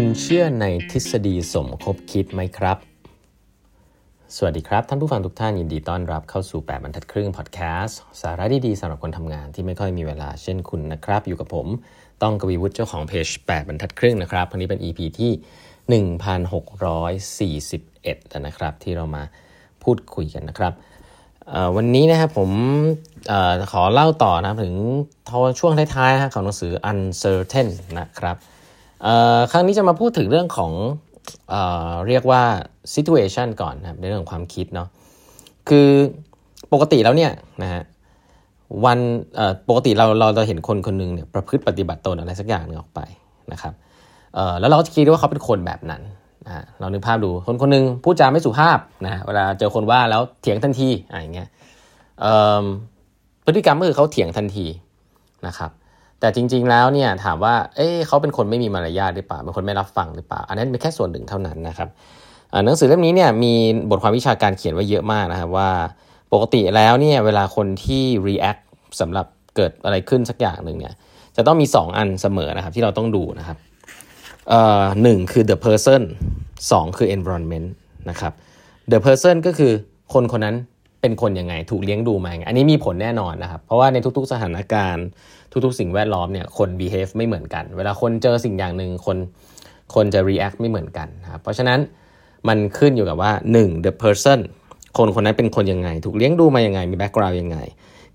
คุณเชื่อในทฤษฎีสมคบคิดไหมครับ สวัสดีครับ ท่านผู้ฟังทุกท่านยินดีต้อนรับเข้าสู่ 8บรรทัดครึ่งพอดแคสต์สาระดีๆสำหรับคนทำงานที่ไม่ค่อยมีเวลาเช่นคุณนะครับ อยู่กับผมต้องกวีวุฒิเจ้าของเพจ8บรรทัดครึ่งนะครับวันนี้เป็น EP ที่ 1641 แล้วนะครับ ที่เรามาพูดคุยกันนะครับวันนี้นะครับผมอขอเล่าต่อนะถึงช่วงท้ายๆของหนังสือ uncertain นะครับ ครั้งนี้จะมาพูดถึงเรื่องของเอเรียกว่า situation ก่อนนะครับในเรื่องของความคิดเนาะคือปกติแล้วเนี่ยนะฮะวันปกติเราเราเราเห็นคนคนนึงเนี่ยประพฤติปฏิบัติตนอะไรสักอย่างนึงออกไปนะครับแล้วเราก็คิดว่าเขาเป็นคนแบบนั้นนะเรานึกภาพดูคนคนนึงพูดจาไม่สุภาพนะเวลาเจอคนว่าแล้วเถียงทันทีอะไรเงี้ยพฤติกรรมก็คือเขาเถียงทันทีนะครับ แต่จริง ๆ แล้วเนี่ยถามว่า เอ๊เขาเป็นคนไม่มีมารยาทหรือเปล่า เป็นคนไม่รับฟังหรือเปล่า อันนั้นเป็นแค่ส่วนหนึ่งเท่านั้นนะครับหนังสือเล่มนี้เนี่ยมีบทความวิชาการเขียนไว้เยอะมากนะครับว่าปกติแล้วเนี่ยเวลาคนที่ react สำหรับเกิดอะไรขึ้นสักอย่างหนึ่งเนี่ยจะต้องมี 2 อันเสมอนะครับที่เราต้องดูนะครับหนึ่งคือ the person 2 คือ environment นะครับ the person ก็คือคนคนนั้น เป็นคนยังไง ถูกเลี้ยงดูมาไงอันนี้มีผลแน่นอนนะครับ เพราะว่าในทุกๆสถานการณ์ ทุกๆ สิ่งแวดล้อมเนี่ยคน behave ไม่เหมือนกัน เวลาคนเจอสิ่งอย่างหนึ่งคนคนจะ react ไม่เหมือนกันนะครับเพราะฉะนั้นมันขึ้นอยู่กับว่า 1. the person คนคนนั้นเป็นคนยังไง ถูกเลี้ยงดูมายังไง มี background ยังไง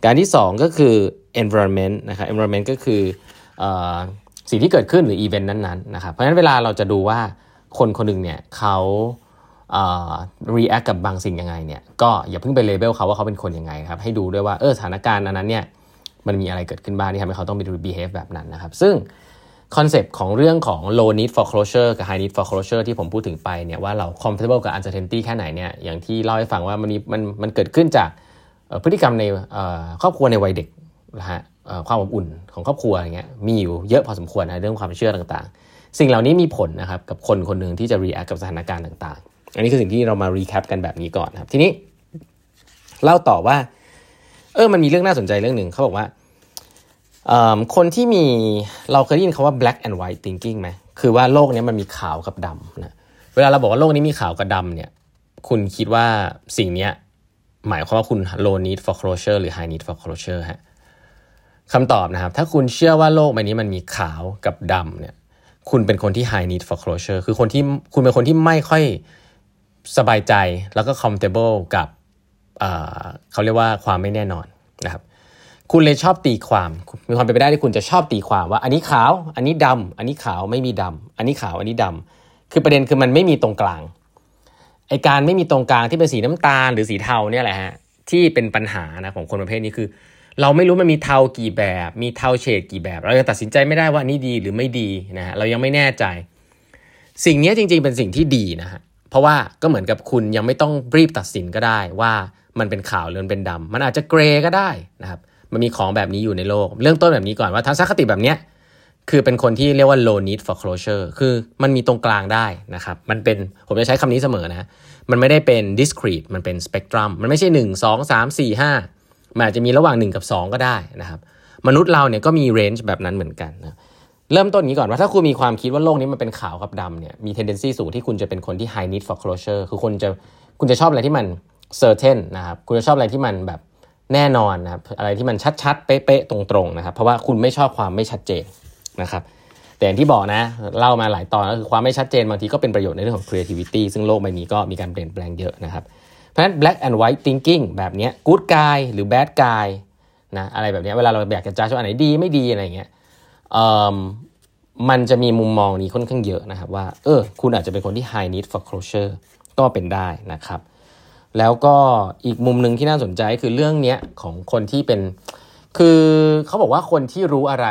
การที่ 2 ก็คือ environment นะครับ environment ก็คืออสิ่งที่เกิดขึ้นหรือ event นั้นๆนะครับเพราะฉะนั้นเวลาเราจะดูว่าคนคนหนึ่งเนี่ยเขา react กับบางสิ่งยังไงเนี่ยก็อย่าเพิ่งไปเลเบลเขาว่าเขาเป็นคนยังไงครับให้ดูด้วยว่าเออสถานการณ์อันนั้นเนี่ยมันมีอะไรเกิดขึ้นบ้างที่ทำให้เขาต้องไป behave แบบนั้นนะครับ ซึ่งคอนเซปต์ของเรื่องของ low need for closure กับ high need for closure ที่ผมพูดถึงไปเนี่ยว่าเรา comfortable กับ uncertainty แค่ไหนเนี่ยอย่างที่เล่าให้ฟังว่ามันมีมันมันเกิดขึ้นจากพฤติกรรมในครอบครัวในวัยเด็กนะฮะความอบอุ่นของครอบครัวอย่างเงี้ยมีอยู่เยอะพอสมควรนะเรื่องความเชื่อต่างๆ สิ่งเหล่านี้มีผลนะครับกับคนคนหนึ่งที่จะ react กับสถานการณ์ต่าง อันนี้คือสิ่งที่เรามา recap กันแบบนี้ก่อนครับ ทีนี้เล่าต่อว่า เออมันมีเรื่องน่าสนใจเรื่องหนึ่งเขาบอกว่าคนที่มีเราเคยได้ยินคาว่า black and white thinking ไหมคือว่าโลกนี้มันมีขาวกับดำนะเวลาเราบอกว่าโลกนี้มีขาวกับดำเนี่ย คุณคิดว่าสิ่งนี้หมายความว่าคุณ low need for closure หรือ high need for closure ฮะคำตอบนะครับ ถ้าคุณเชื่อว่าโลกใบนี้มันมีขาวกับดำเนี่ย คุณเป็นคนที่ high need for closure คือคนที่คุณเป็นคนที่ไม่ค่อย สบายใจแล้วก็ comfortable กับเขาเรียกว่าความไม่แน่นอนนะครับ คุณเลยชอบตีความ มีความเป็นไปได้ที่คุณจะชอบตีความว่า อันนี้ขาว อันนี้ดำอันนี้ขาวไม่มีดำอันนี้ขาว อันนี้ดำคือประเด็นคือมันไม่มีตรงกลาง ไอการไม่มีตรงกลางที่เป็นสีน้ำตาลหรือสีเทาเนี่ยแหละฮะ ที่เป็นปัญหานะของคนประเภทนี้คือ เราไม่รู้มันมีเทากี่แบบ มีเทาเฉดกี่แบบ เราจะตัดสินใจไม่ได้ว่านี่ดีหรือไม่ดีนะฮะ เรายังไม่แน่ใจ สิ่งนี้จริง ๆ เป็นสิ่งที่ดีนะฮะ เพราะว่าก็เหมือนกับคุณยังไม่ต้องรีบตัดสินก็ได้ว่ามันเป็นขาวหรือเป็นดำมันอาจจะเกรย์ก็ได้นะครับ มันมีของแบบนี้อยู่ในโลก เรื่องต้นแบบนี้ก่อนว่าทัศนคติแบบเนี้ยคือเป็นคนที่เรียกว่า low need for closure คือมันมีตรงกลางได้นะครับ มันเป็น ผมจะใช้คำนี้เสมอนะ มันไม่ได้เป็น discrete มันเป็น spectrum มันไม่ใช่ 1 2 3 4 5 มันอาจจะมีระหว่าง 1 กับ 2 ก็ได้นะครับ มนุษย์เราเนี่ยก็มี range แบบนั้นเหมือนกันนะ เริ่มต้นนี้ก่อนว่าถ้าคุณมีความคิดว่าโลกนี้มันเป็นขาวกับดำเนี่ยมี tendency สูงที่คุณจะเป็นคนที่ high need for closure คือคุณจะคุณจะชอบอะไรที่มัน certain นะครับคุณจะชอบอะไรที่มันแบบแน่นอนนะครับอะไรที่มันชัดๆ เป๊ะๆ ตรงๆนะครับเพราะว่าคุณไม่ชอบความไม่ชัดเจนนะครับแต่อย่างที่บอกนะเล่ามาหลายตอนก็คือความไม่ชัดเจนบางทีก็เป็นประโยชน์ในเรื่องของ creativity ซึ่งโลกใบนี้ก็มีการเปลี่ยนแปลงเยอะนะครับเพราะฉะนั้น black and white thinking แบบนี้ good guy หรือ bad guy นะอะไรแบบนี้เวลาเราอยากจะจ้าว่าอันไหนดีไม่ดีอะไรเงี้ย มันจะมีมุมมองนี้ค่อนข้างเยอะนะครับว่าเออคุณอาจจะเป็นคนที่ high need for closure ก็เป็นได้นะครับ แล้วก็อีกมุมหนึ่งที่น่าสนใจคือเรื่องนี้ของคนที่เป็น คือเขาบอกว่าคนที่รู้อะไร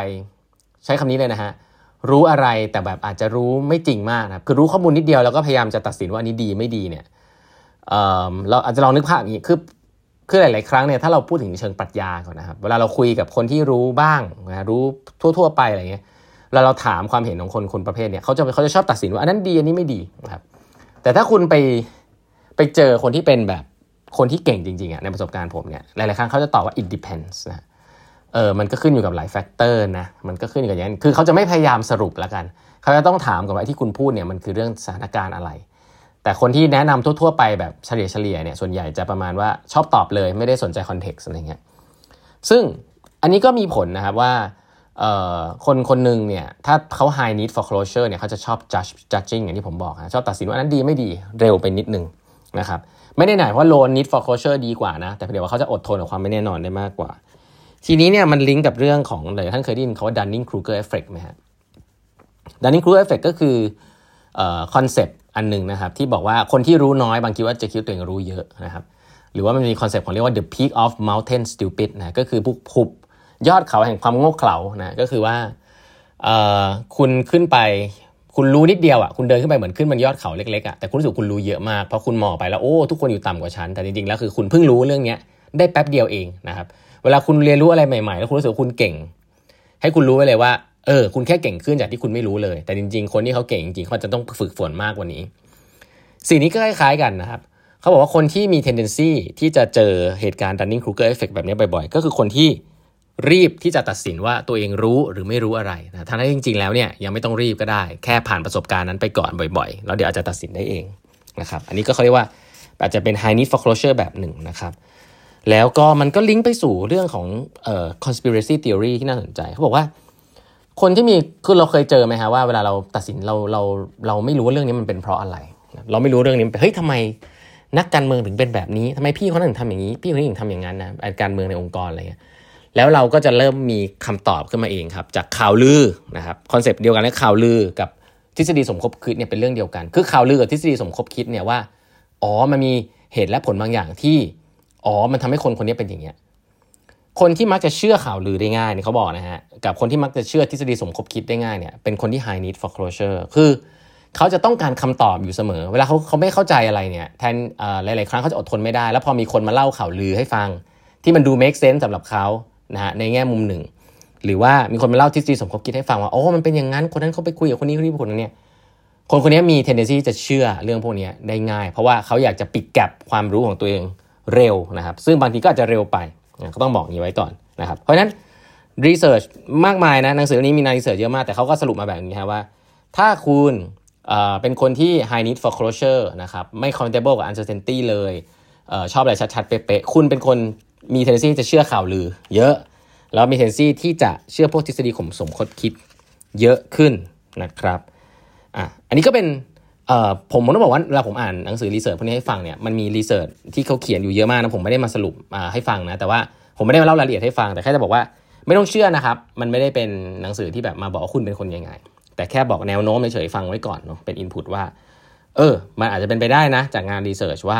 ใช้คำนี้เลยนะฮะรู้อะไรแต่แบบอาจจะรู้ไม่จริงมากนะคือรู้ข้อมูลนิดเดียวแล้วก็พยายามจะตัดสินว่าอันนี้ดีไม่ดีเนี่ยเเราอาจจะลองนึกภาพอย่างนี้คือ คือหลาย ๆ ครั้งเนี่ยถ้าเราพูดถึงเชิงปรัชญาก่อนนะครับเวลาเราคุยกับคนที่รู้บ้างนะรู้ทั่ว ๆ ไปอะไรเงี้ยแล้วเราถามความเห็นของคนคนประเภทเนี่ยเขาจะเขาจะชอบตัดสินว่าอันนั้นดีอันนี้ไม่ดีนะครับแต่ถ้าคุณไปไปเจอคนที่เป็นแบบคนที่เก่งจริงๆอะในประสบการณ์ผมเนี่ยหลายๆครั้งเขาจะตอบว่า it depends นะเออมันก็ขึ้นอยู่กับหลาย factor นะมันก็ขึ้นอยู่กับอย่างนั้นคือเขาจะไม่พยายามสรุปแล้วกัน เขาจะต้องถามก่อนว่าที่คุณพูดเนี่ยมันคือเรื่องสถานการณ์อะไร แต่คนที่แนะนำทั่ว ๆ ไปแบบเฉลี่ยเฉลี่ยเนี่ยส่วนใหญ่จะประมาณว่าชอบตอบเลยไม่ได้สนใจ context อะไรเงี้ยซึ่งอันนี้ก็มีผลนะครับว่าคนคนหนึ่งเนี่ยถ้าเขา high need for closure เนี่ยเขาจะชอบ judge judging อย่างที่ผมบอกนะชอบตัดสินว่านั้นดีไม่ดีเร็วไปนิดนึงนะครับไม่ได้หนว่า low need for closure ดีกว่านะ แต่เดี๋ยวว่าเขาจะอดทนกับความไม่แน่นอนได้มากกว่า ทีนี้เนี่ยมันลิงก์กับเรื่องของอะไรท่านเคยได้ยินคาว่า Dunning Kruger effect ไหมฮะ Dunning Kruger effect ก็คือ คอนเซปต์อันหนึ่งนะครับที่บอกว่าคนที่รู้น้อยบางทีว่าจะคิดตัวเองรู้เยอะนะครับหรือว่ามันมีคอนเซปต์ของเรียกว่า the peak of mountain stupid นะก็คือพวกภูยอดเขาแห่งความโง่เขลานะก็คือว่าคุณขึ้นไปคุณรู้นิดเดียวอะคุณเดินขึ้นไปเหมือนขึ้นบนยอดเขาเล็กๆอะแต่คุณรู้สึกคุณรู้เยอะมากเพราะคุณมองไปแล้วโอ้ทุกคนอยู่ต่ำกว่าฉันแต่จริงๆแล้วคือคุณเพิ่งรู้เรื่องนี้ได้แป๊บเดียวเองนะครับเวลาคุณเรียนรู้อะไรใหม่ๆ แล้วคุณรู้สึกคุณเก่ง ให้คุณรู้ไว้เลยว่า เออคุณแค่เก่งขึ้นจากที่คุณไม่รู้เลย แต่จริง ๆ คนที่เขาเก่งจริงๆเขาจะต้องฝึกฝนมากกว่านี้ สิ่งนี้ก็คล้ายๆกันนะครับเขาบอกว่าคนที่มี tendency ที่จะเจอเหตุการณ์ Dunning-Kruger effect แบบนี้บ่อยๆ ก็คือคนที่รีบที่จะตัดสินว่าตัวเองรู้หรือไม่รู้อะไรนะทั้งที่จริง ๆ แล้วเนี่ยยังไม่ต้องรีบก็ได้ แค่ผ่านประสบการณ์นั้นไปก่อนบ่อยๆ แล้วเดี๋ยวอาจจะตัดสินได้เองนะครับ อันนี้ก็เขาเรียกว่าอาจจะเป็น high need for closure แบบหนึ่งนะครับแล้วก็มันก็ลิงก์ไปสู่เรื่องของเอ่อ conspiracy theory ที่น่าสนใจเขาบอกว่า คนที่มีคือเราเคยเจอไหมฮะว่าเวลาเราตัดสินเราเราเราไม่รู้ว่าเรื่องนี้มันเป็นเพราะอะไร เราไม่รู้เรื่องนี้เฮ้ยทำไมนักการเมืองถึงเป็นแบบนี้ทำไมพี่คนนั้นถึงทำอย่างนี้ พี่คนนี้ถึงทำอย่างนั้นนะการเมืองในองค์กรอะไรเงี้ยแล้วเราก็จะเริ่มมีคำตอบขึ้นมาเองครับ จากข่าวลือนะครับคอนเซปต์เดียวกันและข่าวลือกับทฤษฎีสมคบคิดเนี่ยเป็นเรื่องเดียวกัน คือข่าวลือกับทฤษฎีสมคบคิดเนี่ยว่าอ๋อมันมีเหตุและผลบางอย่างที่อ๋อมันทำให้คนคนนี้เป็นอย่างเงี้ย คนที่มักจะเชื่อข่าวลือได้ง่ายเนี่ยเขาบอกนะฮะกับคนที่มักจะเชื่อทฤษฎีสมคบคิดได้ง่ายเนี่ยเป็นคนที่ high need for closure คือเขาจะต้องการคำตอบอยู่เสมอ เวลาเขาเขาไม่เข้าใจอะไรเนี่ยแทนหลาย ๆ ครั้งเขาจะอดทนไม่ได้ แล้วพอมีคนมาเล่าข่าวลือให้ฟัง ที่มันดู make sense สำหรับเขานะฮะในแง่มุมหนึ่ง หรือว่ามีคนมาเล่าทฤษฎีสมคบคิดให้ฟังว่าโอ้มันเป็นอย่างนั้นคนนั้นเขาไปคุยกับคนนี้คนนี้คนนี้คนคนนี้มี tendency จะเชื่อเรื่องพวกนี้ได้ง่าย เพราะว่าเขาอยากจะปิดแกลบความรู้ของตัวเองเร็วนะครับ ซึ่งบางทีก็อาจจะเร็วไป ก็ต้องบอกนี้ไว้ก่อนนะครับ เพราะฉะนั้นรีเสิร์ชมากมายนะหนังสือนี้มีนารีเสิร์ชเยอะมาก แต่เขาก็สรุปมาแบบนี้ครับว่า ถ้าคุณเป็นคนที่ high need for closure นะครับไม่ comfortable กับ uncertainty เลยเออชอบอะไรชัดๆ เป๊ะๆ คุณเป็นคนมี tendency จะเชื่อข่าวลือ เยอะ แล้วมี tendency ที่จะเชื่อพวกทฤษฎีข่มสมคดคิดเยอะขึ้นนะครับอะอันนี้ก็เป็น ผมต้องบอกว่าเวลาผมอ่านหนังสือ research พวกนี้ให้ฟังเนี่ยมันมี research ที่เขาเขียนอยู่เยอะมากนะผมไม่ได้มาสรุปให้ฟังนะแต่ว่าผมไม่ได้มาเล่ารายละเอียดให้ฟัง แต่แค่จะบอกว่าไม่ต้องเชื่อนะครับ มันไม่ได้เป็นหนังสือที่แบบมาบอกว่าคุณเป็นคนยังไง แต่แค่บอกแนวโน้มเฉยๆฟังไว้ก่อนเนาะเป็นอินพุตว่า เออ มันอาจจะเป็นไปได้นะ จากงานรีเสิร์ชว่า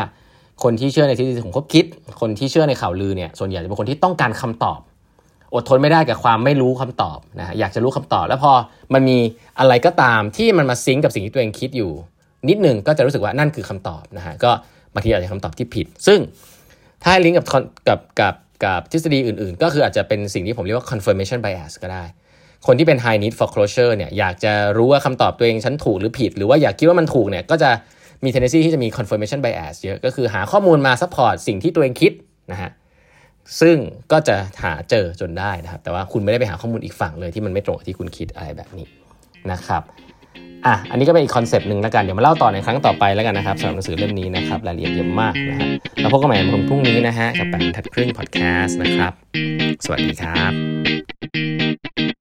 คนที่เชื่อในทฤษฎีสมคบคิด คนที่เชื่อในข่าวลือเนี่ยส่วนใหญ่จะเป็นคนที่ต้องการคำตอบ อดทนไม่ได้กับความไม่รู้คำตอบนะอยากจะรู้คำตอบ แล้วพอมันมีอะไรก็ตามที่มันมาซิงกับสิ่งที่ตัวเองคิดอยู่ นิดหนึ่งก็จะรู้สึกว่านั่นคือคำตอบนะฮะก็บางทีอาจจะคำตอบที่ผิด ซึ่งถ้าลิงก์กับกับกับกับทฤษฎีอื่นๆ ก็คืออาจจะเป็นสิ่งที่ผมเรียกว่า confirmation bias ก็ได้ คนที่เป็น high need for closure เนี่ยอยากจะรู้ว่าคำตอบตัวเองฉันถูกหรือผิด หรือว่าอยากคิดว่ามันถูกเนี่ยก็จะมี tendency ที่จะมี confirmation bias เยอะ ก็คือหาข้อมูลมา support สิ่งที่ตัวเองคิดนะฮะซึ่งก็จะหาเจอจนได้นะครับ แต่ว่าคุณไม่ได้ไปหาข้อมูลอีกฝั่งเลยที่มันไม่ตรงกับที่คุณคิดอะไรแบบนี้นะครับ อะ อันนี้ก็เป็นอีกคอนเซปต์หนึ่งแล้วกัน เดี๋ยวมาเล่าต่อในครั้งต่อไปแล้วกันนะครับสำหรับหนังสือเล่มนี้นะครับ รายละเอียดเยอะมากนะฮะแล้วพบกันใหม่ในวันพรุ่งนี้นะฮะ กับแปดทัดครึ่งพอดแคสต์นะครับ สวัสดีครับ